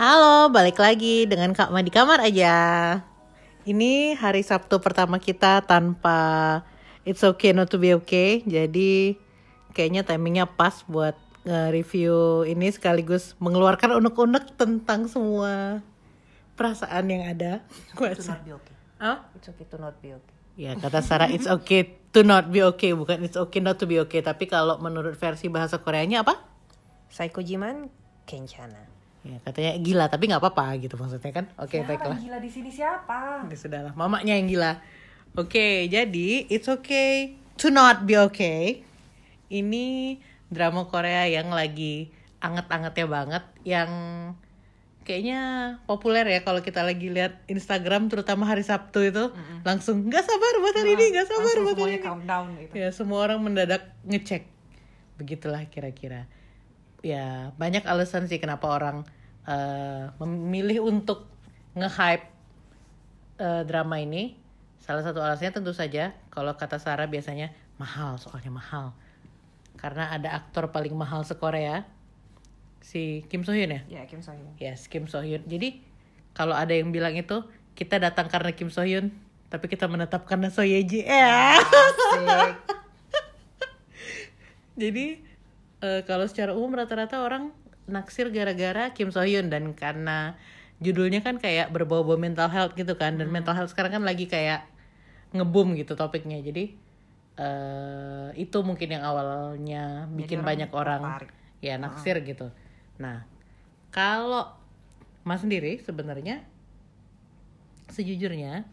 Halo, balik lagi dengan Kak Ma di kamar aja. Ini hari Sabtu pertama kita tanpa It's Okay Not to Be Okay. Jadi kayaknya timingnya pas buat nge-review ini sekaligus mengeluarkan unek-unek tentang semua perasaan yang ada. Gue To not be okay. Hah? It's okay to not be okay. Ya kata Sarah it's okay to not be okay bukan it's okay not to be okay tapi kalau menurut versi bahasa Koreanya apa? Psychojiman Kenchana. Ya katanya gila tapi nggak apa-apa gitu maksudnya kan? Oke baiklah. gila di sini siapa? Ya sudahlah, mamanya yang gila. Oke, jadi it's okay to not be okay. Ini drama Korea yang lagi anget-angetnya banget, yang kayaknya populer ya kalau kita lagi lihat Instagram, terutama hari Sabtu itu, langsung nggak sabar buat hari ini, nggak sabar buat hari ini. countdown gitu. Ya semua orang mendadak ngecek, begitulah kira-kira. Ya banyak alasan sih kenapa orang eh, memilih untuk nge-hype eh, drama ini. Salah satu alasannya tentu saja kalau kata Sarah biasanya mahal, soalnya mahal. Karena ada aktor paling mahal se-Korea, si Kim So Hyun ya. Ya Kim So Hyun. Yes, Kim So Hyun. Jadi kalau ada yang bilang itu kita datang karena Kim So Hyun, tapi kita menetap karena So Ye Ji. Asik. Jadi eh, kalau secara umum rata-rata orang naksir gara-gara Kim So Hyun dan karena judulnya kan kayak berbau-bau mental health gitu kan dan mental health sekarang kan lagi kayak ngeboom gitu topiknya. Jadi eh itu mungkin yang awalnya bikin orang banyak orang tertarik. ya naksir gitu. Nah, kalau Mas sendiri sebenarnya sejujurnya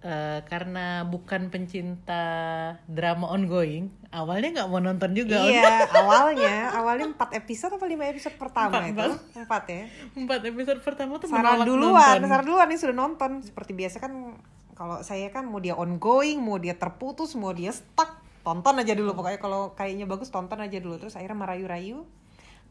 eh, karena bukan pencinta drama ongoing, awalnya nggak mau nonton juga. iya, awalnya awalnya 4 episode apa 5 episode pertama Empat, itu? Empat ya. Empat episode pertama tuh Sarah duluan, nonton. Sarah duluan nih sudah nonton. Seperti biasa kan kalau saya kan mau dia ongoing, mau dia terputus, mau dia stuck, tonton aja dulu pokoknya kalau kayaknya bagus tonton aja dulu terus akhirnya merayu-rayu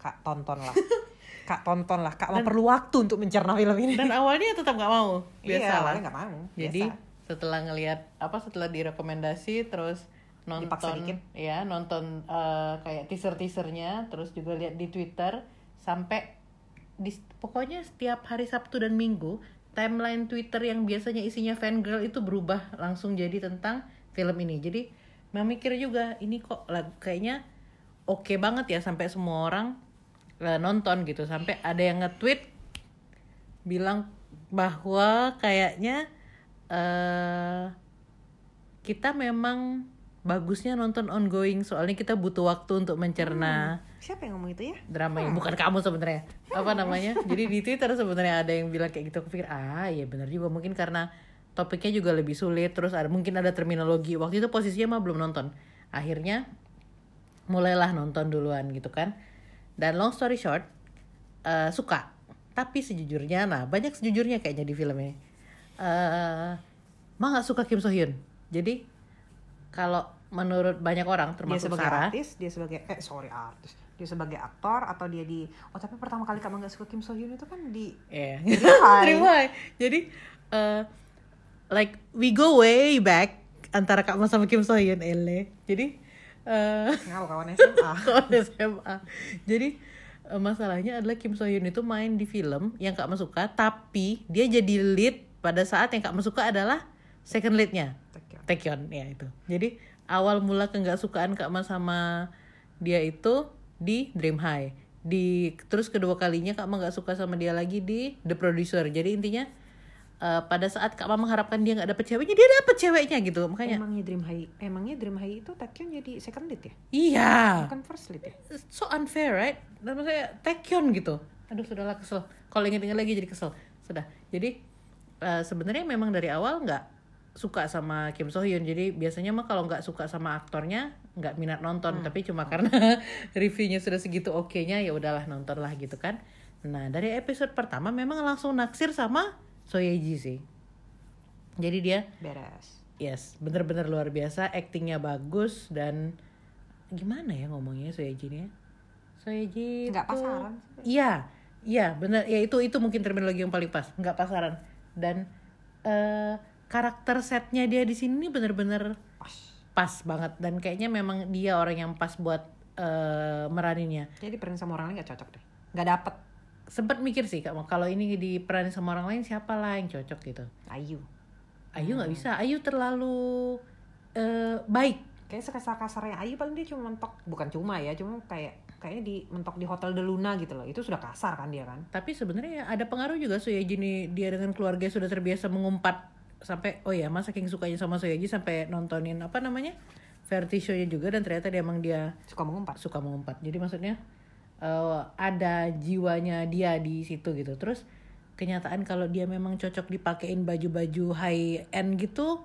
kak tonton lah kak tonton lah kak mau perlu waktu untuk mencerna film ini Dan awalnya tetap nggak mau, biasa iya, lah. awalnya nggak mau Jadi biasa. Setelah ngelihat apa setelah direkomendasi terus Dipaksa nonton dikit. ya nonton eh, kayak teaser teasernya terus juga lihat di Twitter sampai di pokoknya setiap hari Sabtu dan Minggu timeline Twitter yang biasanya isinya fangirl itu berubah langsung jadi tentang film ini jadi memikir juga ini kok lagu kayaknya oke banget ya sampai semua orang eh, nonton gitu sampai ada yang nge-tweet bilang bahwa kayaknya eh kita memang bagusnya nonton ongoing soalnya kita butuh waktu untuk mencerna siapa yang ngomong itu ya? drama ini? Bukan kamu sebenarnya. Apa namanya? Jadi di twitter sebenarnya ada yang bilang kayak gitu. Aku pikir ah iya benar juga. Mungkin karena topiknya juga lebih sulit terus ada mungkin ada terminologi. Waktu itu posisinya mah belum nonton. Akhirnya mulailah nonton duluan gitu kan. Dan long story short eh, suka. Tapi sejujurnya nah banyak sejujurnya kayaknya di film ini eh mah nggak suka Kim So Hyun jadi kalau menurut banyak orang dia termasuk sebagai Sarah artis dia sebagai eh sorry artis dia sebagai aktor atau dia di oh tapi pertama kali kamu nggak suka Kim So Hyun itu kan di Yeah. Jadi uh, like we go way back antara Kak Mas sama Kim So Hyun ele. Jadi uh, ngaw kawan SMA kawan SMA. Jadi uh, masalahnya adalah Kim So Hyun itu main di film yang Kak Mas suka, tapi dia jadi lead pada saat yang Kak Mas suka adalah second leadnya. Taekyon ya itu. Jadi awal mula ke nggak sukaan Kak Mas sama dia itu di Dream High. Di terus kedua kalinya Kak Mas nggak suka sama dia lagi di The Producer. Jadi intinya eh, pada saat Kak Mas mengharapkan dia nggak dapet ceweknya, dia dapet ceweknya gitu. Makanya emangnya Dream High emangnya Dream High itu Taekyon jadi second lead ya iya. bukan first lead ya So unfair, right? Dan maksudnya Taekyon gitu. Aduh, sudahlah kesel. Kalau inget-inget lagi jadi kesel. Sudah. Jadi eh, sebenarnya memang dari awal nggak suka sama Kim So Hyun. Jadi biasanya mah kalau nggak suka sama aktornya nggak minat nonton. Tapi cuma karena reviewnya sudah segitu oke-nya ya udahlah nonton lah gitu kan. Nah dari episode pertama memang langsung naksir sama So Ye Ji sih. Jadi dia beres yes bener-bener luar biasa, actingnya bagus dan gimana ya ngomongnya So Ye Ji nih? So Ye Ji Nggak pasaran Iya, iya bener. Ya itu itu mungkin terminologi yang paling pas, nggak pasaran. Dan eh karakter setnya dia di sini bener-bener Pas. pas banget. Dan kayaknya memang dia orang yang pas buat eh meraninnya. Jadi peran sama orang lain gak cocok deh. Gak dapet. Sempat mikir sih Kak, kalau ini diperanin sama orang lain siapa lah yang cocok gitu. Ayu. Ayu nggak bisa. Ayu terlalu eh, baik. Kayak sekasar-kasarnya Ayu paling dia cuma mentok. Bukan cuma ya cuma kayak kayaknya di mentok di hotel de Luna gitu loh. Itu sudah kasar kan dia kan? Tapi sebenarnya ada pengaruh juga Soyeji nih dia dengan keluarga sudah terbiasa mengumpat sampai oh ya masa saking sukanya sama Soyeji sampai nontonin apa namanya variety show-nya juga dan ternyata dia emang dia suka mengumpat? suka mengumpat. Jadi maksudnya eh, ada jiwanya dia di situ gitu. Terus kenyataan kalau dia memang cocok dipakein baju-baju high end gitu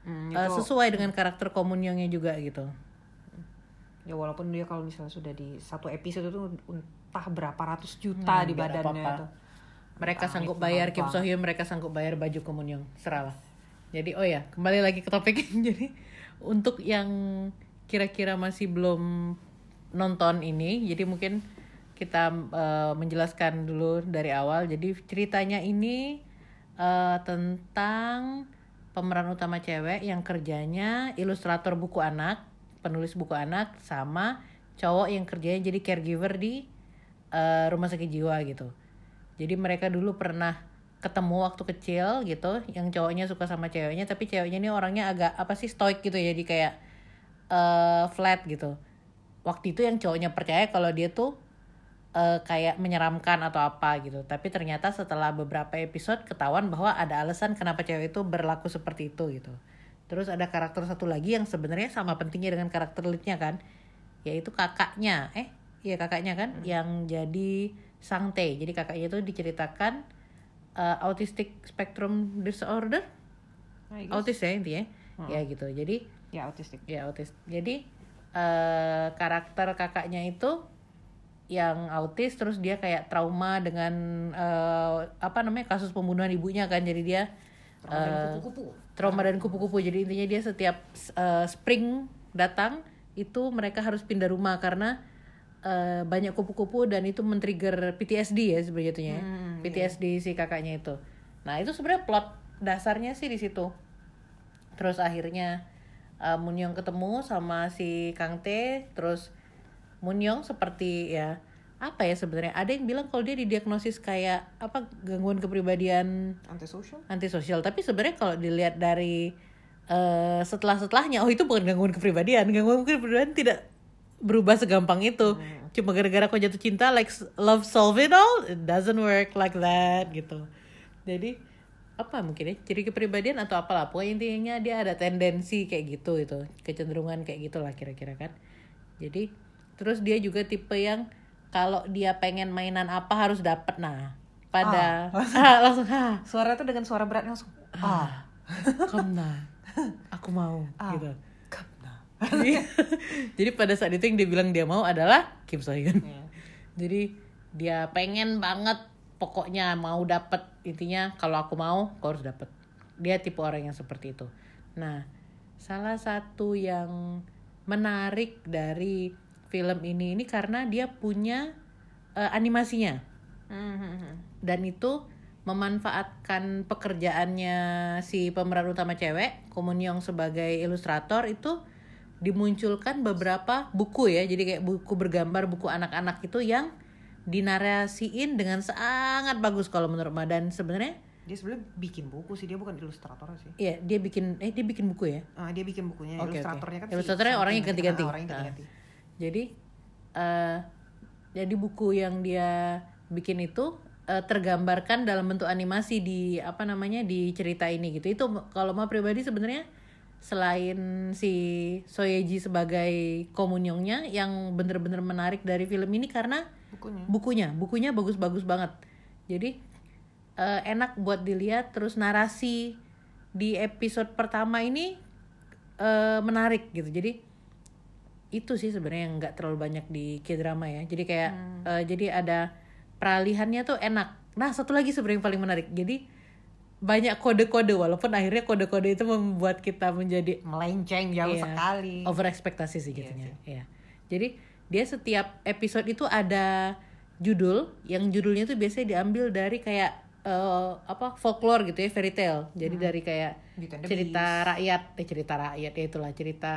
Hmm, itu- sesuai dengan karakter komunyongnya juga gitu ya walaupun dia kalau misalnya sudah di satu episode itu entah berapa ratus Hmm, juta di nggak ada badannya apa-apa. itu. Mereka Amit sanggup bayar Kim banget. So Hyun mereka sanggup bayar baju komunyong seralah jadi oh ya kembali lagi ke topik jadi untuk yang kira-kira masih belum nonton ini jadi mungkin kita eh, menjelaskan dulu dari awal. Jadi ceritanya ini eh, tentang pemeran utama cewek yang kerjanya ilustrator buku anak penulis buku anak sama cowok yang kerjanya jadi caregiver di eh, rumah sakit jiwa gitu jadi mereka dulu pernah ketemu waktu kecil gitu, yang cowoknya suka sama ceweknya, tapi ceweknya ini orangnya agak apa sih stoik gitu ya, jadi kayak eh flat gitu. Waktu itu yang cowoknya percaya kalau dia tuh eh, kayak menyeramkan atau apa gitu, tapi ternyata setelah beberapa episode ketahuan bahwa ada alasan kenapa cewek itu berlaku seperti itu gitu. Terus ada karakter satu lagi yang sebenarnya sama pentingnya dengan karakter leadnya kan, yaitu kakaknya, eh iya kakaknya kan, yang jadi Sangte. Jadi kakaknya itu diceritakan uh, autistic spectrum disorder, autis ya intinya, ya gitu. Jadi ya autistik ya autis. Jadi eh karakter kakaknya itu yang autis terus dia kayak trauma dengan eh, apa namanya kasus pembunuhan ibunya kan. Jadi dia eh, kupu-kupu. trauma dan kupu-kupu. Jadi intinya dia setiap eh, spring datang itu mereka harus pindah rumah karena eh, banyak kupu-kupu dan itu men-trigger PTSD ya sebetulnya ya. Hmm, PTSD si kakaknya itu. Nah itu sebenarnya plot dasarnya sih di situ. Terus akhirnya uh, Munyong ketemu sama si Kang T terus Munyong seperti ya apa ya sebenarnya? Ada yang bilang kalau dia didiagnosis kayak apa gangguan kepribadian antisocial? antisosial. Tapi sebenarnya kalau dilihat dari eh setelah setelahnya oh itu bukan gangguan kepribadian. Gangguan kepribadian tidak berubah segampang itu. Cuma gara-gara kau jatuh cinta like love solve it all it doesn't work like that gitu. Jadi apa mungkin ya ciri kepribadian atau apalah. Pokoknya intinya dia ada tendensi kayak gitu itu kecenderungan kayak gitulah kira-kira kan. Jadi terus dia juga tipe yang kalau dia pengen mainan apa harus dapet nah pada ah, langsung ah suara itu dengan suara berat langsung ah Kamna, aku mau Ah. gitu. Jadi, jadi pada saat itu yang dia bilang dia mau adalah Kim So Hyun. Iya. Jadi dia pengen banget pokoknya mau dapet intinya kalau aku mau kau harus dapet. Dia tipe orang yang seperti itu. Nah, salah satu yang menarik dari film ini ini karena dia punya eh, animasinya Mhm. dan itu memanfaatkan pekerjaannya si pemeran utama cewek Komun Young sebagai ilustrator itu dimunculkan beberapa buku ya jadi kayak buku bergambar buku anak-anak itu yang dinarasiin dengan sangat bagus kalau menurut Ma dan sebenarnya dia sebenarnya bikin buku sih dia bukan ilustrator sih ya dia bikin eh dia bikin buku ya Ah, dia bikin bukunya oke. ilustratornya kan si Ilustratornya something orangnya gitu kan. ganti-ganti. Ah, orangnya ganti-ganti jadi eh jadi buku yang dia bikin itu eh, tergambarkan dalam bentuk animasi di apa namanya di cerita ini gitu. Itu kalau mau pribadi sebenarnya selain si Soyeji sebagai komunyongnya yang bener-bener menarik dari film ini karena bukunya. bukunya bukunya bagus-bagus banget. Jadi eh, enak buat dilihat terus narasi di episode pertama ini eh, menarik gitu. Jadi itu sih sebenarnya yang nggak terlalu banyak di K-drama ya. Jadi kayak eh, jadi ada peralihannya tuh enak. Nah satu lagi sebenarnya yang paling menarik. Jadi banyak kode-kode walaupun akhirnya kode-kode itu membuat kita menjadi melenceng jauh Iya. sekali. Over ekspektasi sih jatuhnya. Iya. jadi dia setiap episode itu ada judul yang judulnya tuh biasanya diambil dari kayak eh, apa folklore gitu ya fairy tale. Jadi dari kayak cerita rakyat eh cerita rakyat ya itulah cerita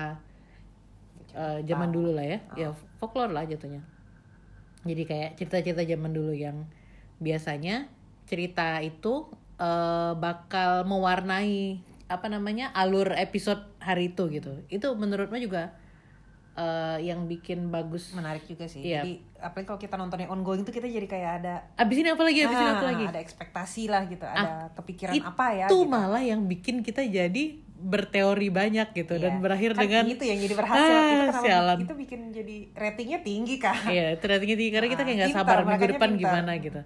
eh, zaman dulu lah ya. Ya folklore lah jatuhnya. Jadi kayak cerita-cerita zaman dulu yang biasanya cerita itu eh, bakal mewarnai apa namanya alur episode hari itu gitu. Itu menurutmu juga eh, yang bikin bagus. Menarik juga sih. Iya. jadi apalagi kalau kita nontonnya ongoing tuh kita jadi kayak ada abis ini apa lagi? Abis ini apa ah, lagi? ada ekspektasi lah gitu. Ada kepikiran itu apa ya malah yang bikin kita jadi berteori banyak gitu dan Iya. berakhir Kan dengan itu yang jadi berhasil Ah, itu sialan. itu bikin jadi ratingnya tinggi kan Iya, ratingnya tinggi karena kita Ah, kayak nggak pintar, sabar minggu depan pintar. gimana gitu.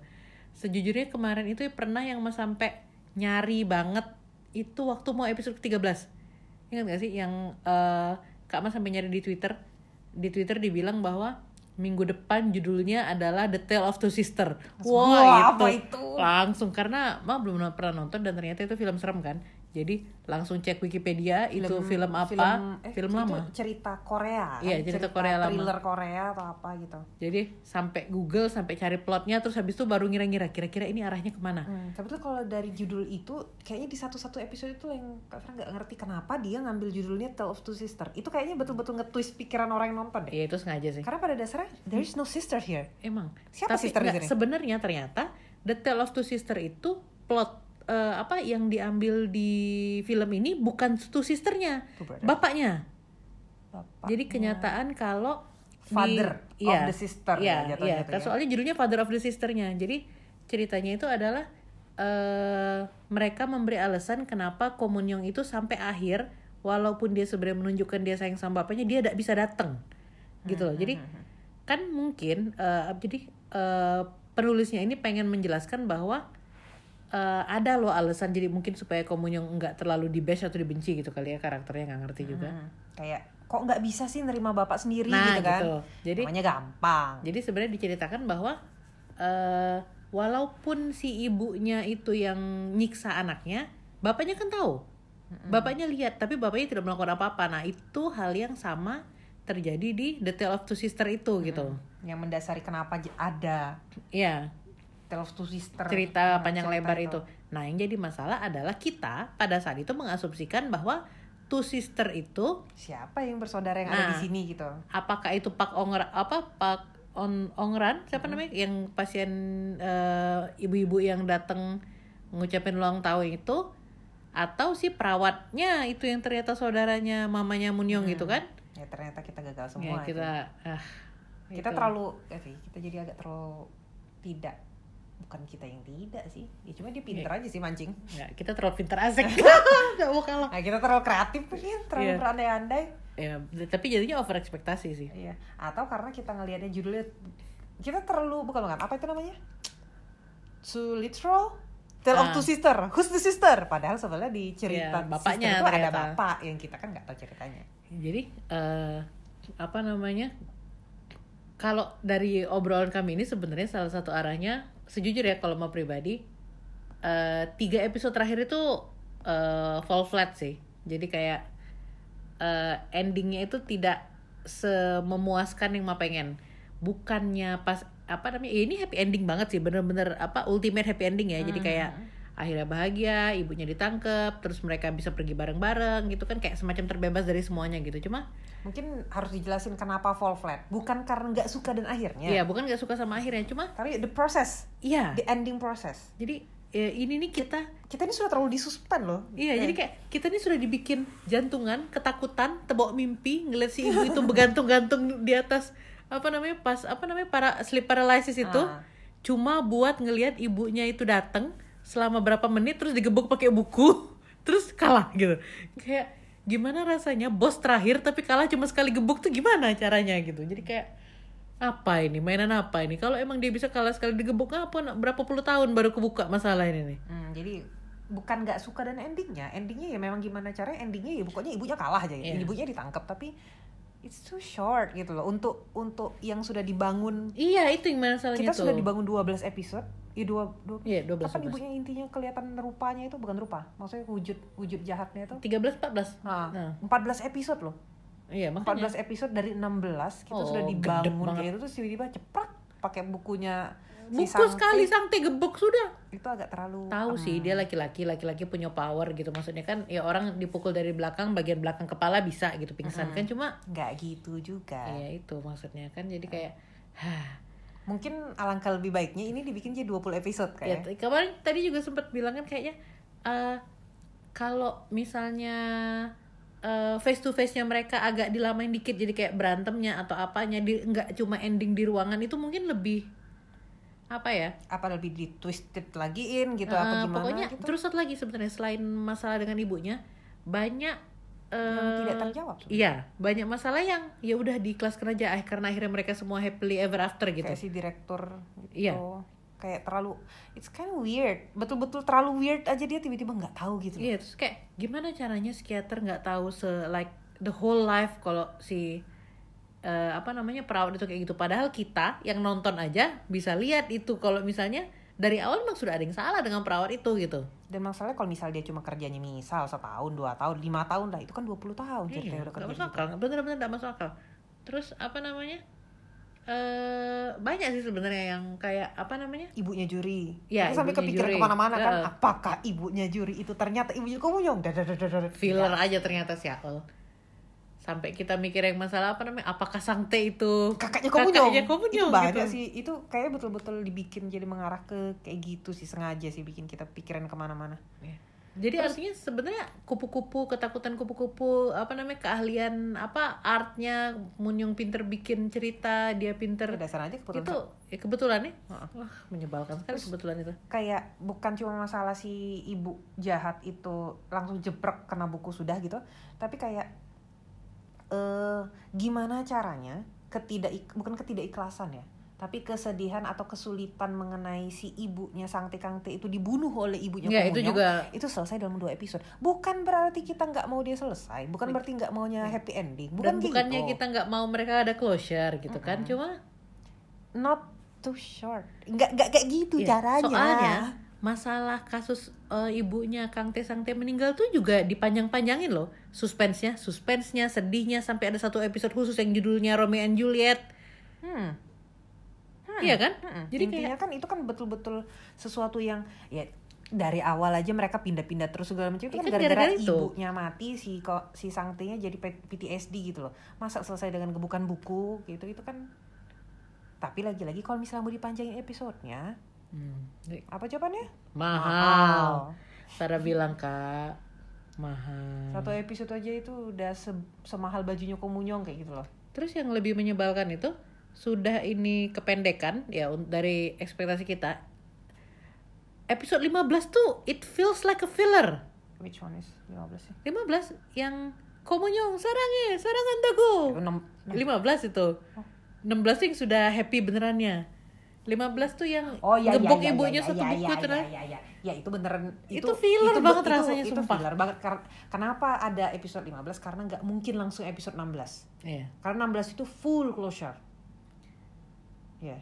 Sejujurnya kemarin itu pernah yang mas sampai nyari banget itu waktu mau episode ke-13. Ingat gak sih yang eh, Kak Mas sampai nyari di Twitter? Di Twitter dibilang bahwa minggu depan judulnya adalah The Tale of Two Sister. Wah, apa itu. itu? Langsung karena mah belum pernah nonton dan ternyata itu film serem kan. Jadi langsung cek Wikipedia itu film, apa? Film, eh, lama. itu cerita Korea Iya, kan? cerita Korea lama. thriller Korea atau apa gitu Jadi sampai Google sampai cari plotnya terus habis itu baru ngira-ngira kira-kira ini arahnya ke mana. Hmm, tapi tuh kalau dari judul itu kayaknya di satu-satu episode itu yang Kak Fran nggak ngerti kenapa dia ngambil judulnya Tale of Two Sister. Itu kayaknya betul-betul nge-twist pikiran orang yang nonton deh. Iya itu sengaja sih. Karena pada dasarnya there is no sister here. Emang. Siapa Tapi sister di nggak, sini? sebenarnya ternyata The Tale of Two Sister itu plot eh, apa yang diambil di film ini bukan Two Sisternya, bapaknya. Bapak. Jadi kenyataan kalau di- Father of iya, the sister Iya, ya iya. ya. soalnya judulnya Father of the Sisternya. Jadi ceritanya itu adalah eh mereka memberi alasan kenapa Komunyong itu sampai akhir walaupun dia sebenarnya menunjukkan dia sayang sama bapaknya dia tidak bisa datang. Gitu loh. Jadi kan mungkin eh, jadi eh, penulisnya ini pengen menjelaskan bahwa eh, ada loh alasan jadi mungkin supaya Komunyong nggak terlalu di bash atau dibenci gitu kali ya karakternya nggak ngerti juga. Hmm, kayak kok nggak bisa sih nerima bapak sendiri Nah, gitu kan? gitu. Jadi Namanya gampang. jadi sebenarnya diceritakan bahwa eh walaupun si ibunya itu yang nyiksa anaknya, bapaknya kan tahu. Bapaknya lihat, tapi bapaknya tidak melakukan apa-apa. Nah, itu hal yang sama terjadi di The Tale of Two Sister itu gitu. Yang mendasari kenapa ada Iya, Tale of Two Sister. cerita Nah, panjang cerita lebar itu. Nah, yang jadi masalah adalah kita pada saat itu mengasumsikan bahwa Two Sister itu Siapa yang bersaudara yang ada di Nah. sini gitu? apakah itu Pak Ongran apa Pak On Ongran siapa namanya yang pasien eh, ibu-ibu yang datang ngucapin ulang tahun itu atau si perawatnya itu yang ternyata saudaranya mamanya Munyong gitu kan Ya ternyata kita gagal ya semua. itu. kita ah kita itu. terlalu eh, sih, kita jadi agak terlalu tidak bukan kita yang tidak sih. Ya cuma dia pinter Iya. aja sih mancing. Nggak kita terlalu pintar asik. Nggak mau kalah. Nah kita terlalu kreatif ya terlalu Iya. berandai-andai. Ya tapi jadinya over ekspektasi sih. Iya. Atau karena kita ngelihatnya judulnya kita terlalu bukan bukan. Apa itu namanya? Too literal? Tale of Ah. Two Sister, Who's the Sister? Padahal sebenarnya di cerita Iya, bapaknya itu ada bapak yang kita kan nggak tahu ceritanya. jadi eh apa namanya? Kalau dari obrolan kami ini sebenarnya salah satu arahnya sejujurnya kalau mau pribadi eh tiga episode terakhir itu eh fall flat sih. Jadi kayak eh endingnya itu tidak sememuaskan yang mau pengen. Bukannya pas apa namanya ya ini happy ending banget sih. Bener-bener apa ultimate happy ending ya. Jadi kayak akhirnya bahagia ibunya ditangkep terus mereka bisa pergi bareng-bareng gitu kan kayak semacam terbebas dari semuanya gitu cuma Mungkin harus dijelasin kenapa fall flat. Bukan karena nggak suka dan akhirnya. ya bukan gak suka sama akhirnya cuma Tapi the process, iya the ending process. jadi ya, ini nih kita Kita ini sudah terlalu disuspend loh. Iya, jadi kayak kita nih sudah dibikin jantungan, ketakutan, tebok mimpi, ngeliat si ibu itu bergantung-gantung di atas apa namanya pas apa namanya para sleep paralysis itu, Ah. cuma buat ngelihat ibunya itu datang selama berapa menit terus digebuk pakai buku, terus kalah gitu. Kayak gimana rasanya bos terakhir tapi kalah cuma sekali gebuk tuh gimana caranya gitu. Jadi kayak apa ini mainan apa ini kalau emang dia bisa kalah sekali digebuk apa berapa puluh tahun baru kebuka masalah ini nih Hmm, jadi bukan nggak suka dan endingnya, endingnya ya memang gimana caranya endingnya ya pokoknya ibunya kalah aja, Iya. ibunya ditangkap tapi it's too short gitu loh. Untuk untuk yang sudah dibangun. Iya itu yang masalahnya kita tuh. sudah dibangun 12 episode. Ya dua, dua Iya, 12 kapan 12. ibunya intinya kelihatan rupanya itu? Bukan rupa. Maksudnya wujud wujud jahatnya itu? 13 14. nah, Nah. 14 episode loh. Iya, makanya. 14 episode dari 16 kita Oh, sudah dibangun kayak itu terus tiba-tiba ceplak pakai bukunya Buku Sangte. sekali sangte gebuk sudah. itu agak terlalu Tahu em, sih dia laki-laki, laki-laki punya power gitu. Maksudnya kan ya orang dipukul dari belakang, bagian belakang kepala bisa gitu pingsan kan cuma nggak gitu juga ya itu maksudnya kan jadi kayak hah Mungkin alangkah lebih baiknya ini dibikin jadi 20 episode Ya, kayak. t- kemarin tadi juga sempat bilang kan kayaknya eh, kalau misalnya face to face nya mereka agak dilamain dikit jadi kayak berantemnya atau apanya di nggak cuma ending di ruangan itu mungkin lebih apa ya Apa lebih di twisted lagiin gitu Eh, apa gimana pokoknya gitu. terus satu lagi sebenarnya selain masalah dengan ibunya banyak Yang eh, tidak terjawab. Iya, banyak masalah yang ya udah diikhlaskan aja ah, karena akhirnya mereka semua happily ever after gitu. Kayak si direktur gitu. Iya. Kayak terlalu it's kind of weird. Betul-betul terlalu weird aja dia tiba-tiba nggak tahu gitu. Iya, terus kayak gimana caranya psikiater nggak tahu se like the whole life kalau si eh, apa namanya perawat itu kayak gitu. Padahal kita yang nonton aja bisa lihat itu kalau misalnya dari awal memang sudah ada yang salah dengan perawat itu gitu. Dan masalahnya kalau misal dia cuma kerjanya misal setahun, dua tahun, lima tahun lah itu kan 20 tahun ceritanya Iya, udah kerja masuk gitu. akal, bener-bener nggak masuk akal. Terus apa namanya? eh banyak sih sebenarnya yang kayak apa namanya? Ibunya juri. Iya, Itu sampai kepikiran ke mana-mana kan. Heeh. Apakah ibunya juri itu ternyata ibunya Komunyong? Dadadadadadad. filler aja ternyata si Aul sampai kita mikir yang masalah apa namanya apakah Sangte itu kakaknya Komunyong. kakaknya itu Komunyong banyak gitu. sih. Itu kayak betul-betul dibikin jadi mengarah ke kayak gitu sih sengaja sih bikin kita pikiran ke mana-mana. jadi artinya sebenarnya kupu-kupu ketakutan kupu-kupu apa namanya keahlian apa artnya Munyong pinter bikin cerita dia pinter Dasar aja kebetulan itu ya kebetulan nih wah menyebalkan sekali kebetulan itu kayak bukan cuma masalah si ibu jahat itu langsung jebrek kena buku sudah gitu tapi kayak eh gimana caranya ketidak bukan ketidakikhlasan ya tapi kesedihan atau kesulitan mengenai si ibunya Sangte Kangte itu dibunuh oleh ibunya ya itu juga itu selesai dalam dua episode. Bukan berarti kita nggak mau dia selesai bukan berarti nggak maunya happy ending dan bukan bukannya gitu. kita nggak mau mereka ada closure gitu kan cuma not too short. Nggak nggak kayak gitu Iya, caranya. Soalnya masalah kasus eh, ibunya Kang Teh Sang Teh meninggal tuh juga dipanjang-panjangin loh suspensnya, suspensnya, sedihnya sampai ada satu episode khusus yang judulnya Romeo and Juliet. hmm. Iya kan? Mm-mm. Jadi intinya kan itu kan betul-betul sesuatu yang ya dari awal aja mereka pindah-pindah terus segala macam itu kan kan gara-gara ibunya mati si kok si sangtenya jadi PTSD gitu loh masa selesai dengan gebukan buku gitu itu kan tapi lagi-lagi kalau misalnya mau dipanjangin episodenya Hmm. apa jawabannya Mahal. Sarah bilang kak mahal. satu episode aja itu udah se- semahal bajunya komunyong kayak gitu loh Terus yang lebih menyebalkan itu sudah ini kependekan ya dari ekspektasi kita. Episode 15 tuh it feels like a filler. which one is 15 sih 15 yang Komunyong sarangnya, sarangan dago. Eh, enam- 15 itu. 16 yang sudah happy benerannya. 15 tuh yang Oh iya, gebok iya, iya, ibunya iya, satu iya, buku iya, terus. iya, iya, iya. Ya itu beneran Itu filler banget itu, rasanya, itu sumpah. filler banget karena kenapa ada episode 15 karena nggak mungkin langsung episode 16. Iya. Karena 16 itu full closure. Ya.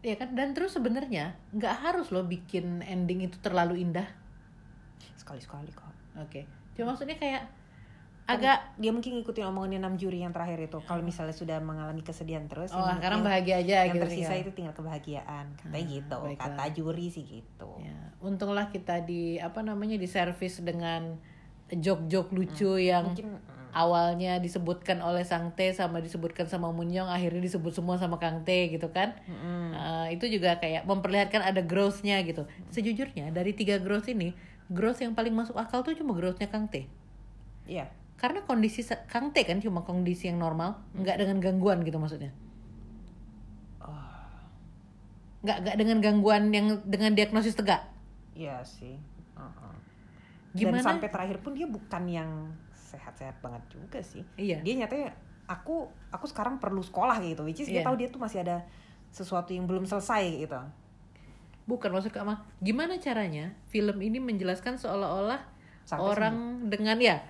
Iya kan dan terus sebenarnya nggak harus loh bikin ending itu terlalu indah. Sekali-sekali kok. Oke. Cuma maksudnya kayak agak dia mungkin ngikutin omongannya 6 juri yang terakhir itu. Kalau misalnya sudah mengalami kesedihan terus oh yang- sekarang bahagia aja yang gitu. tersisa tinggal. itu tinggal kebahagiaan. Katanya Ah, gitu. baiklah. Kata juri sih gitu. Ya, untunglah kita di apa namanya di servis dengan jok-jok lucu yang Mungkin mm, awalnya disebutkan oleh Sang T sama disebutkan sama Munyong akhirnya disebut semua sama Kang T gitu kan mm, Uh, itu juga kayak memperlihatkan ada growth-nya gitu sejujurnya dari tiga growth ini growth yang paling masuk akal tuh cuma growth-nya Kang T Iya. Karena kondisi Kang T kan cuma kondisi yang normal nggak dengan gangguan gitu maksudnya nggak nggak dengan gangguan yang dengan diagnosis tegak Iya sih. Gimana? Dan sampai terakhir pun dia bukan yang sehat-sehat banget juga sih. iya Dia nyatanya aku aku sekarang perlu sekolah gitu. Which is dia Iya. tahu dia tuh masih ada sesuatu yang belum selesai gitu. bukan maksud Kak Ma gimana caranya film ini menjelaskan seolah-olah orang dengan ya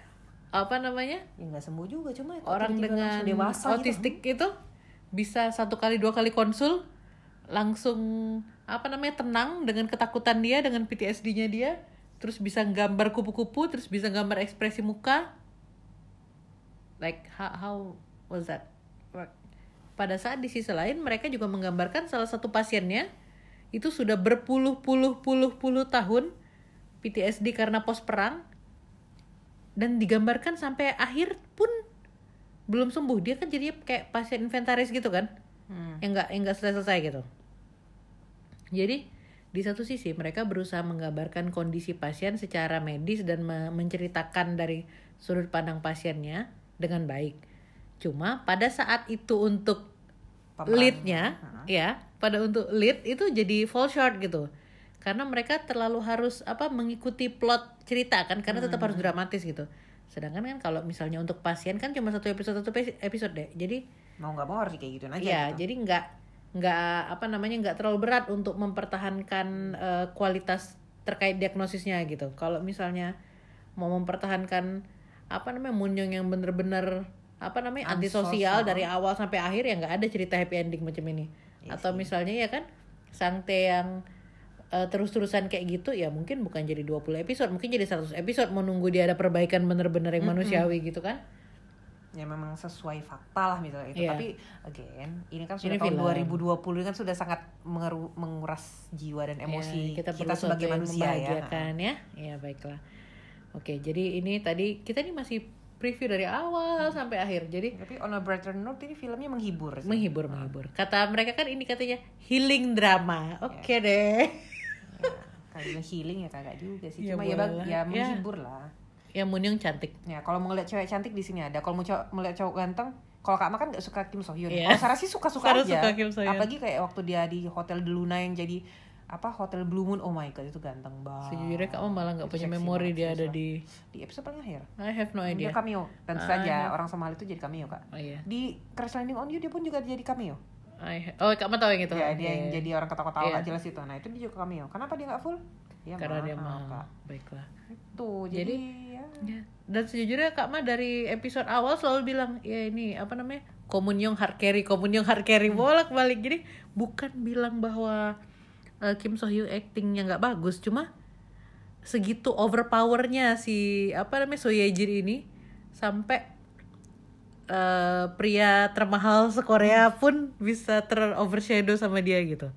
apa namanya Ya nggak sembuh juga cuma kok orang dengan dewasa gitu. autistik itu bisa satu kali dua kali konsul langsung apa namanya tenang dengan ketakutan dia dengan PTSD-nya dia terus bisa gambar kupu-kupu terus bisa gambar ekspresi muka like how, how was that work? pada saat di sisi lain mereka juga menggambarkan salah satu pasiennya itu sudah berpuluh-puluh-puluh-puluh tahun PTSD karena pos perang dan digambarkan sampai akhir pun belum sembuh dia kan jadinya kayak pasien inventaris gitu kan Hmm. yang nggak yang nggak selesai selesai gitu Jadi di satu sisi mereka berusaha menggambarkan kondisi pasien secara medis dan me- menceritakan dari sudut pandang pasiennya dengan baik. Cuma pada saat itu untuk leadnya, Heeh. ya pada untuk lead itu jadi fall short gitu. Karena mereka terlalu harus apa mengikuti plot cerita kan, karena tetap harus dramatis gitu. Sedangkan kan kalau misalnya untuk pasien kan cuma satu episode satu episode deh. Jadi mau nggak mau harus kayak gitu aja Iya, gitu. jadi nggak nggak apa namanya nggak terlalu berat untuk mempertahankan eh, kualitas terkait diagnosisnya gitu. Kalau misalnya mau mempertahankan apa namanya munyong yang bener-bener apa namanya antisosial Antisosial. dari awal sampai akhir ya nggak ada cerita happy ending macam ini. Iya Atau misalnya ya kan Sangte yang eh, terus-terusan kayak gitu ya mungkin bukan jadi 20 episode, mungkin jadi 100 episode menunggu dia ada perbaikan bener-bener yang manusiawi gitu kan. ya memang sesuai fakta lah misalnya itu Iya. tapi again ini kan sudah Ini tahun film. 2020 ini kan sudah sangat mengeru- menguras jiwa dan emosi Ya, kita, kita, sebagai manusia ya membahagiakan ya. Ya baiklah. Oke, jadi ini tadi kita ini masih preview dari awal sampai akhir. Jadi tapi on a brighter note ini filmnya menghibur sih. menghibur menghibur. Kata mereka kan ini katanya healing drama. Oke Ya. deh. Kalau bilang healing ya kagak juga sih Ya, cuma ya, bag- ya Ya. menghibur lah Ya Munyong cantik. ya kalau mau ngeliat cewek cantik di sini ada kalau mau cowok melihat cowok ganteng kalau Kak Ma kan gak suka Kim So Hyun. Iya. Kalau Sarah sih suka-suka Sarah aja. suka Kim So Hyun. Apalagi kayak waktu dia di Hotel de Luna yang jadi apa Hotel Blue Moon. Oh my god itu ganteng banget. Sejujurnya kamu malah nggak Itu punya memori dia ada di. di episode paling akhir. I have no Dia idea. cameo dan Ah, saja iya. orang sama hal itu jadi cameo kak. Oh iya. Di Crash Landing on You dia pun juga jadi cameo. I oh kamu tahu yang itu? Ya dia Iya, yang iya. jadi orang ketawa-ketawa Iya. gak jelas itu. Nah itu dia juga cameo. Kenapa dia nggak full? Ya, Karena dia mahal, mahal. Kak. Baiklah. Tuh jadi, Jadi- ya. Ya. Dan sejujurnya Kak Ma dari episode awal selalu bilang ya ini apa namanya komunyong hard carry, komunyong hard carry bolak balik. Jadi bukan bilang bahwa eh, Kim So Hyun actingnya nggak bagus, cuma segitu overpowernya si apa namanya So Ye Jin ini sampai eh, pria termahal se-Korea pun bisa ter overshadow sama dia gitu.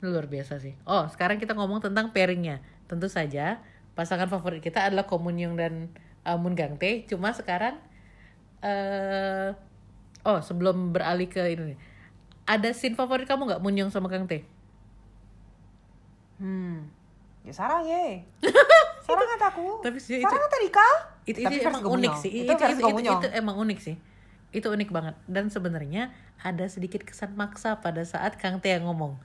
Luar biasa sih. Oh, sekarang kita ngomong tentang pairingnya. Tentu saja pasangan favorit kita adalah Ko Moon Young dan uh, Moon Gang Tae. Cuma sekarang eh oh sebelum beralih ke ini, nih. ada scene favorit kamu nggak Moon Young sama Gang Tae? Hmm. Ya sarang ye. sarang kata aku. Tapi sih itu- sarang kata Rika. Itu, itu versi emang unik sih. Itu Itu, itu, itu, itu, emang unik sih. Itu unik banget. Dan sebenarnya ada sedikit kesan maksa pada saat Kang yang ngomong.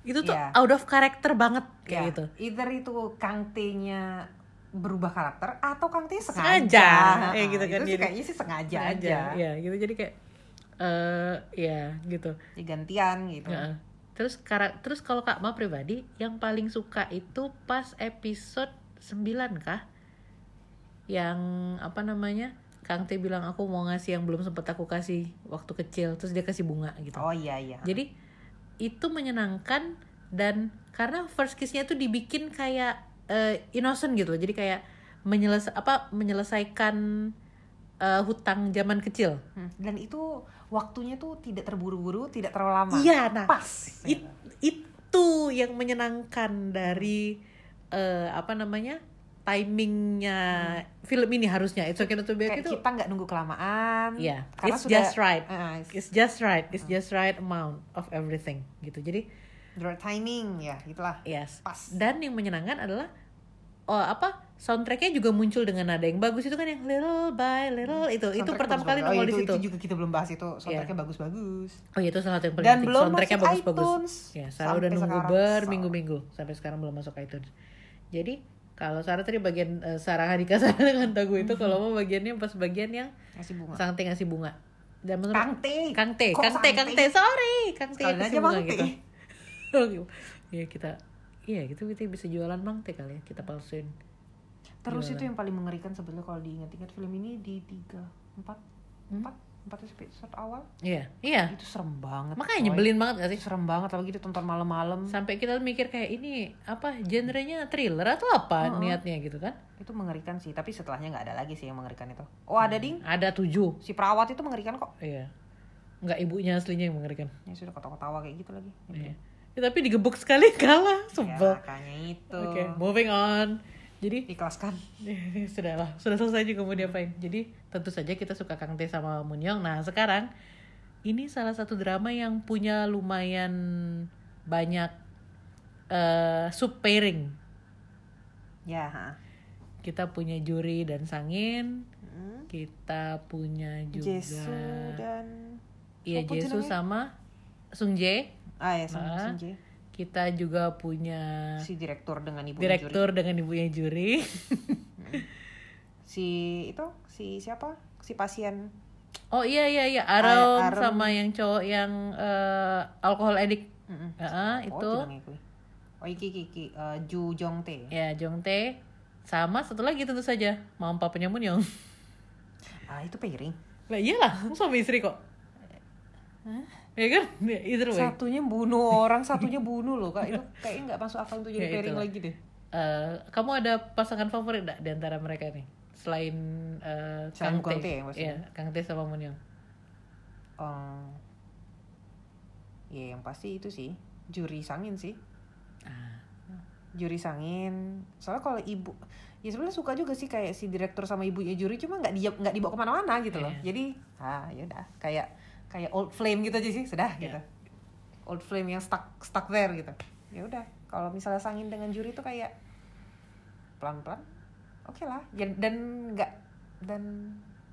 Itu tuh Iya. out of character banget kayak Ya, gitu. Either itu Kang T-nya berubah karakter atau Kang T sengaja. Sengaja. Nah, Eh, gitu kan. Itu sih kayaknya sih sengaja, aja aja. ya gitu jadi kayak eh ya gitu Ya, gantian gitu. Ya. Terus terus kalau kak Ma pribadi yang paling suka itu pas episode 9 kah? Yang apa namanya? Kang T bilang aku mau ngasih yang belum sempat aku kasih waktu kecil. Terus dia kasih bunga gitu. Oh iya iya. jadi itu menyenangkan dan karena first kiss-nya tuh dibikin kayak eh, innocent gitu. Loh. jadi kayak menyeles apa menyelesaikan eh, hutang zaman kecil. Hmm, Dan itu waktunya tuh tidak terburu-buru, tidak terlalu lama. Iya, nah Pas. it- itu yang menyenangkan dari eh, apa namanya timingnya film ini harusnya itu okay not to be Kayak okay itu kita nggak nunggu kelamaan. Iya, Karena it's sudah just right. Ah, it's it's just right it's just right amount of everything gitu jadi the right timing ya, gitulah. yes Pas. dan yang menyenangkan adalah oh apa soundtracknya juga muncul dengan nada yang bagus itu kan yang little by little itu itu Soundtracknya pertama kali nongol oh, di itu, situ itu juga kita belum bahas itu. Soundtracknya bagus-bagus. oh iya itu salah satu yang paling Dan penting belum soundtracknya masuk bagus-bagus iTunes. ya Sarah udah nunggu berminggu-minggu sampai sekarang belum masuk iTunes jadi kalau Sarah tadi bagian eh, Sarah Hadika Sarah dengan Tagu itu Hmm. kalau mau bagiannya pas bagian yang Kasih bunga. Sangte ngasih bunga dan menurut Kang T. Kang T, Kang T, Kang T, sorry, Kang T aja bunga Bang T. gitu. Iya kita, iya gitu kita bisa jualan Bang T kali ya, kita palsuin. Terus Jualan. itu yang paling mengerikan sebetulnya kalau diingat-ingat film ini di tiga, empat, empat, empat episode awal Iya, iya. itu serem banget. Makanya coy. nyebelin banget gak sih? Serem banget apalagi ditonton malam-malam. Sampai kita mikir kayak ini apa genrenya thriller atau apa Heeh. niatnya gitu kan? Itu mengerikan sih, tapi setelahnya nggak ada lagi sih yang mengerikan itu. Oh ada ding, Ada tujuh. si perawat itu mengerikan kok. Iya. Nggak ibunya aslinya yang mengerikan. Ya sudah ketawa-ketawa kayak gitu lagi. Iya. Ya, tapi digebuk sekali kalah, Ya, sebel. makanya itu. Oke, moving on. Jadi Ikhlaskan. sudah lah, sudah selesai juga mau diapain. Jadi tentu saja kita suka Kang Tae sama Moon Young. Nah sekarang ini salah satu drama yang punya lumayan banyak eh sub pairing. Ya. ha. Kita punya Juri dan Sangin, Hmm. kita punya juga Jesu dan Iya Jesu sama Sung Jae. Ah ya sama Ah. Jae. Kita juga punya si direktur dengan ibu direktur dengan ibunya Juri. si itu si siapa si pasien Oh iya iya iya Aron, Ah, sama yang cowok yang eh, alkohol addict. Mm-mm. Heeh, oh itu jenenge kuwi. oh iki iki, iki eh, Ju Jong Tae ya Jong Tae sama satu lagi tentu saja Mam papanya Munyong. ah itu pairing Lah iyalah, suami istri kok. Ya kan? Ya, either way. satunya bunuh orang satunya bunuh loh kak itu kayaknya nggak masuk akal untuk jadi Ya, pairing itulah. lagi deh Eh, kamu ada pasangan favorit gak di antara mereka nih? Selain eh, Selain Kang Tae Tae. maksudnya? Iya, Kang Tae sama Munyong. Eh, ya yang pasti itu sih juri sangin sih Ah, juri sangin soalnya kalau ibu ya sebenarnya suka juga sih kayak si direktur sama ibunya juri cuma nggak dia nggak dibawa ke mana-mana gitu loh Iya. jadi ah ya udah kayak kayak old flame gitu aja sih sudah Iya. gitu old flame yang stuck stuck there gitu ya udah kalau misalnya sangin dengan juri itu kayak pelan-pelan oke lah ya, dan nggak dan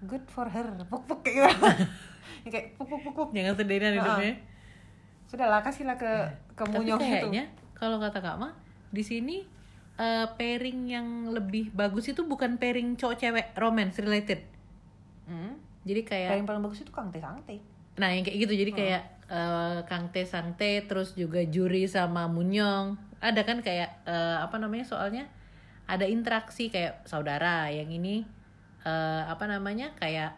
good for her puk puk kayak gitu Yang kayak puk puk puk puk Jangan sendirian hidupnya. sudahlah kasihlah ke ke Tapi munyong itu kayaknya kalau kata Kak Ma, di sini eh, pairing yang lebih bagus itu bukan pairing cowok cewek romance related. Hmm. Jadi kayak Yang paling bagus itu Kang Teh Sangte. Nah yang kayak gitu. Jadi kayak eh, Kang Tae Sang Tae terus juga Juri sama Munyong ada kan kayak eh, apa namanya soalnya ada interaksi kayak saudara yang ini eh, apa namanya kayak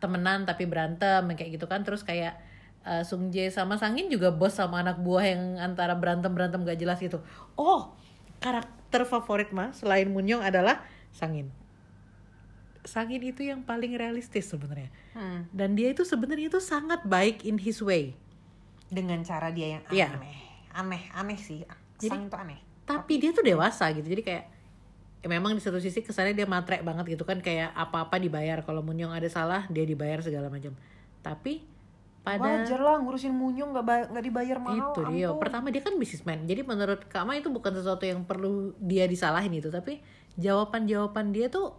temenan tapi berantem kayak gitu kan. Terus kayak eh, Sung Jae sama Sangin juga bos sama anak buah yang antara berantem berantem gak jelas gitu. Oh karakter favorit mah selain Munyong adalah Sangin Sangin itu yang paling realistis sebenarnya Hmm. dan dia itu sebenarnya itu sangat baik in his way Dengan cara dia yang Iya. aneh. Aneh, aneh sih. Jadi- Sang itu aneh. tapi dia tuh dewasa gitu jadi kayak ya memang di satu sisi kesannya dia matre banget gitu kan kayak apa-apa dibayar kalau Munyong ada salah dia dibayar segala macam tapi pada Wajar lah ngurusin munyong nggak nggak dibayar mahal. itu dia ampun. pertama dia kan businessman jadi menurut Kak Ma itu bukan sesuatu yang perlu dia disalahin itu tapi jawaban-jawaban dia tuh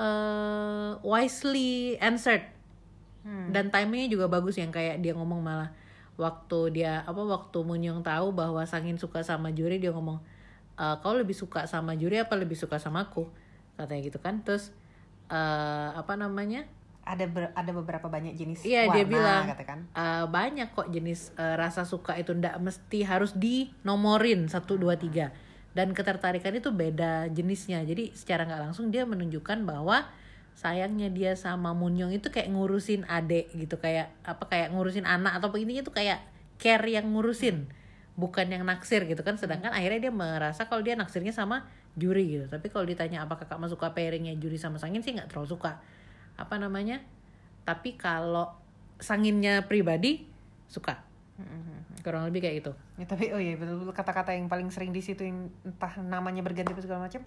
eh wisely answered Hmm. dan timingnya juga bagus yang kayak dia ngomong malah waktu dia apa waktu Munyong tahu bahwa Sangin suka sama Juri dia ngomong e, kau lebih suka sama Juri apa lebih suka sama aku katanya gitu kan terus eh apa namanya Ada ber- ada beberapa banyak jenis Iya, warna dia bilang. katakan. Eh, banyak kok jenis eh, rasa suka itu ndak mesti harus dinomorin satu dua tiga dan ketertarikan itu beda jenisnya. Jadi secara nggak langsung dia menunjukkan bahwa sayangnya dia sama Munyong itu kayak ngurusin adek gitu. Kayak apa kayak ngurusin anak atau intinya tuh kayak care yang ngurusin bukan yang naksir gitu kan. Sedangkan akhirnya dia merasa kalau dia naksirnya sama juri gitu. Tapi kalau ditanya apakah kakak masuk suka pairingnya juri sama sangin sih nggak terlalu suka. Apa namanya? Tapi kalau sanginnya pribadi suka. Hmm, kurang lebih kayak gitu Ya, tapi oh iya betul-betul kata-kata yang paling sering di situ yang entah namanya berganti segala macam.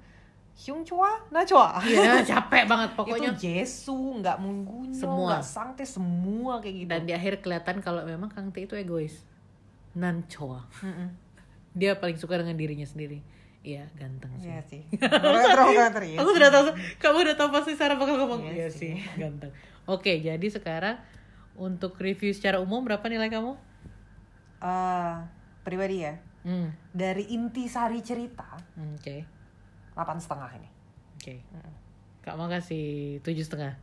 Hyung Chua, Na Chua. Iya capek banget pokoknya itu Jesu, nggak Munggunyo, Semua. nggak Sangte, semua kayak gitu. dan di akhir kelihatan kalau memang Kang Tae itu egois nancoa Mm-mm. dia paling suka dengan dirinya sendiri iya ganteng sih Iya sih. Ya. aku sudah tahu kamu udah tahu pasti Sarah bakal ngomong Iya iya sih. sih ganteng oke jadi sekarang untuk review secara umum berapa nilai kamu Eh, pribadi ya. hmm Dari inti sari cerita, oke delapan setengah ini. oke kak mau kasih tujuh setengah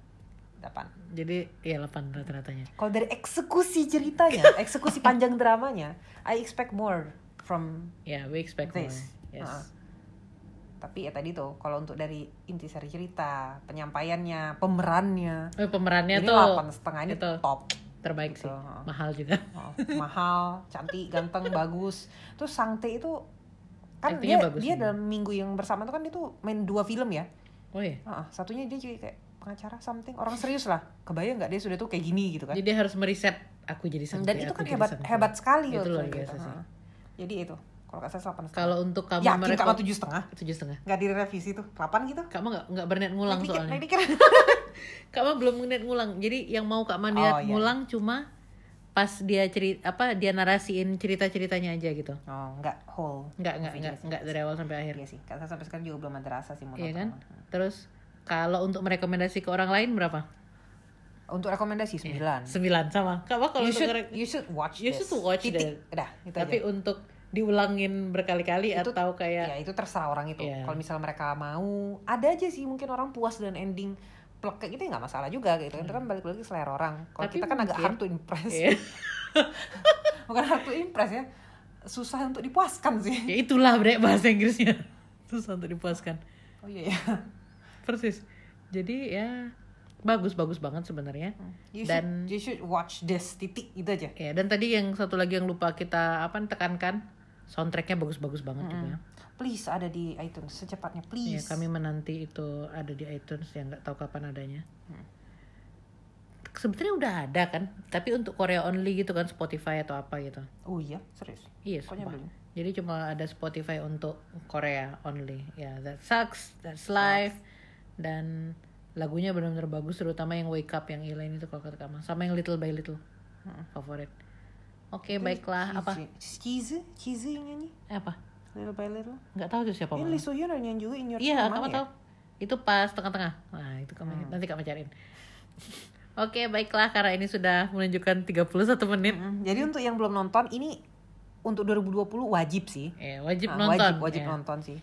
Delapan. jadi ya 8 rata-ratanya Kalau dari eksekusi ceritanya, eksekusi panjang dramanya, I expect more from ya we expect more this. yes Uh-uh. Tapi ya tadi tuh, kalau untuk dari inti sari cerita, penyampaiannya, pemerannya, Oh, pemerannya ini tuh delapan setengah ini itu top. Terbaik Gitu, sih ha. mahal juga Oh, mahal, cantik, ganteng, bagus. Terus Sangte itu kan Actingnya dia bagus dia juga. dalam minggu yang bersama itu kan dia tuh main dua film ya. oh iya Uh-uh. Satunya dia juga kayak pengacara something orang serius lah. Kebayang nggak dia sudah tuh kayak gini gitu kan? jadi harus meriset aku jadi Dan santai itu kan hebat santai. hebat sekali Itu loh gitu. biasa sih. Uh-uh. Jadi itu kalau nggak salah delapan kalau untuk kamu Yakin mereka kamu tujuh setengah? tujuh setengah Nggak direvisi tuh, delapan gitu? kamu nggak nggak berniat ngulang dikit, soalnya dikit. Kak Ma belum niat ngulang. Jadi yang mau Kak Ma niat Oh, iya. ngulang cuma pas dia cerita apa dia narasiin cerita-ceritanya aja gitu. Oh, enggak whole. Nggak nggak nggak nggak dari awal sampai akhir. Iya sih. Karena sampai sekarang juga belum ada rasa sih mau Iya kan? Terus kalau untuk merekomendasi ke orang lain berapa? Untuk rekomendasi 9. Sembilan sama. Apa kalau You untuk should ngere- you should watch You this. should watch Titik. this. Udah, itu tapi aja. untuk diulangin berkali-kali atau kayak Ya itu terserah orang itu. Iya. Kalau misalnya mereka mau, ada aja sih mungkin orang puas dengan ending plek kayak gitu ya nggak masalah juga gitu kan. Itu kan balik lagi selera orang. Kalau kita kan agak mungkin- hard to impress. Iya. Bukan hard to impress ya. Susah untuk dipuaskan sih. ya itulah bre bahasa Inggrisnya. Susah untuk dipuaskan. Oh iya ya. Persis. Jadi ya bagus bagus banget sebenarnya. You Dan- should, you should watch this titik itu aja. Ya, dan tadi yang satu lagi yang lupa kita apa tekankan soundtracknya bagus-bagus banget juga. Please ada di iTunes secepatnya Ya, please. kami menanti itu ada di iTunes yang nggak tahu kapan adanya. Sebetulnya udah ada kan, tapi untuk Korea only gitu kan Spotify atau apa gitu. Oh iya, serius. Iya, belum. Jadi cuma ada Spotify untuk Korea only. Ya, that sucks, that's life. Dan lagunya benar-benar bagus, terutama yang Wake Up yang Elaine itu kalau kata kamu. Sama yang Little by Little, favorit. Oke, baiklah. Apa? Cheesy, cheesy yang nyanyi. Eh, apa? Little by little. Nggak tahu tuh siapa. Ini. Lee So Hyun nyanyi juga in your Iya, kamu ya? tahu. Itu pas tengah-tengah. Nah, itu kamu nanti kamu cariin. Oke, baiklah karena ini sudah menunjukkan 31 menit. Mm, Jadi untuk yang belum nonton ini untuk 2020 wajib sih. Ya, wajib Nah, nonton. Wajib, wajib ya. nonton sih.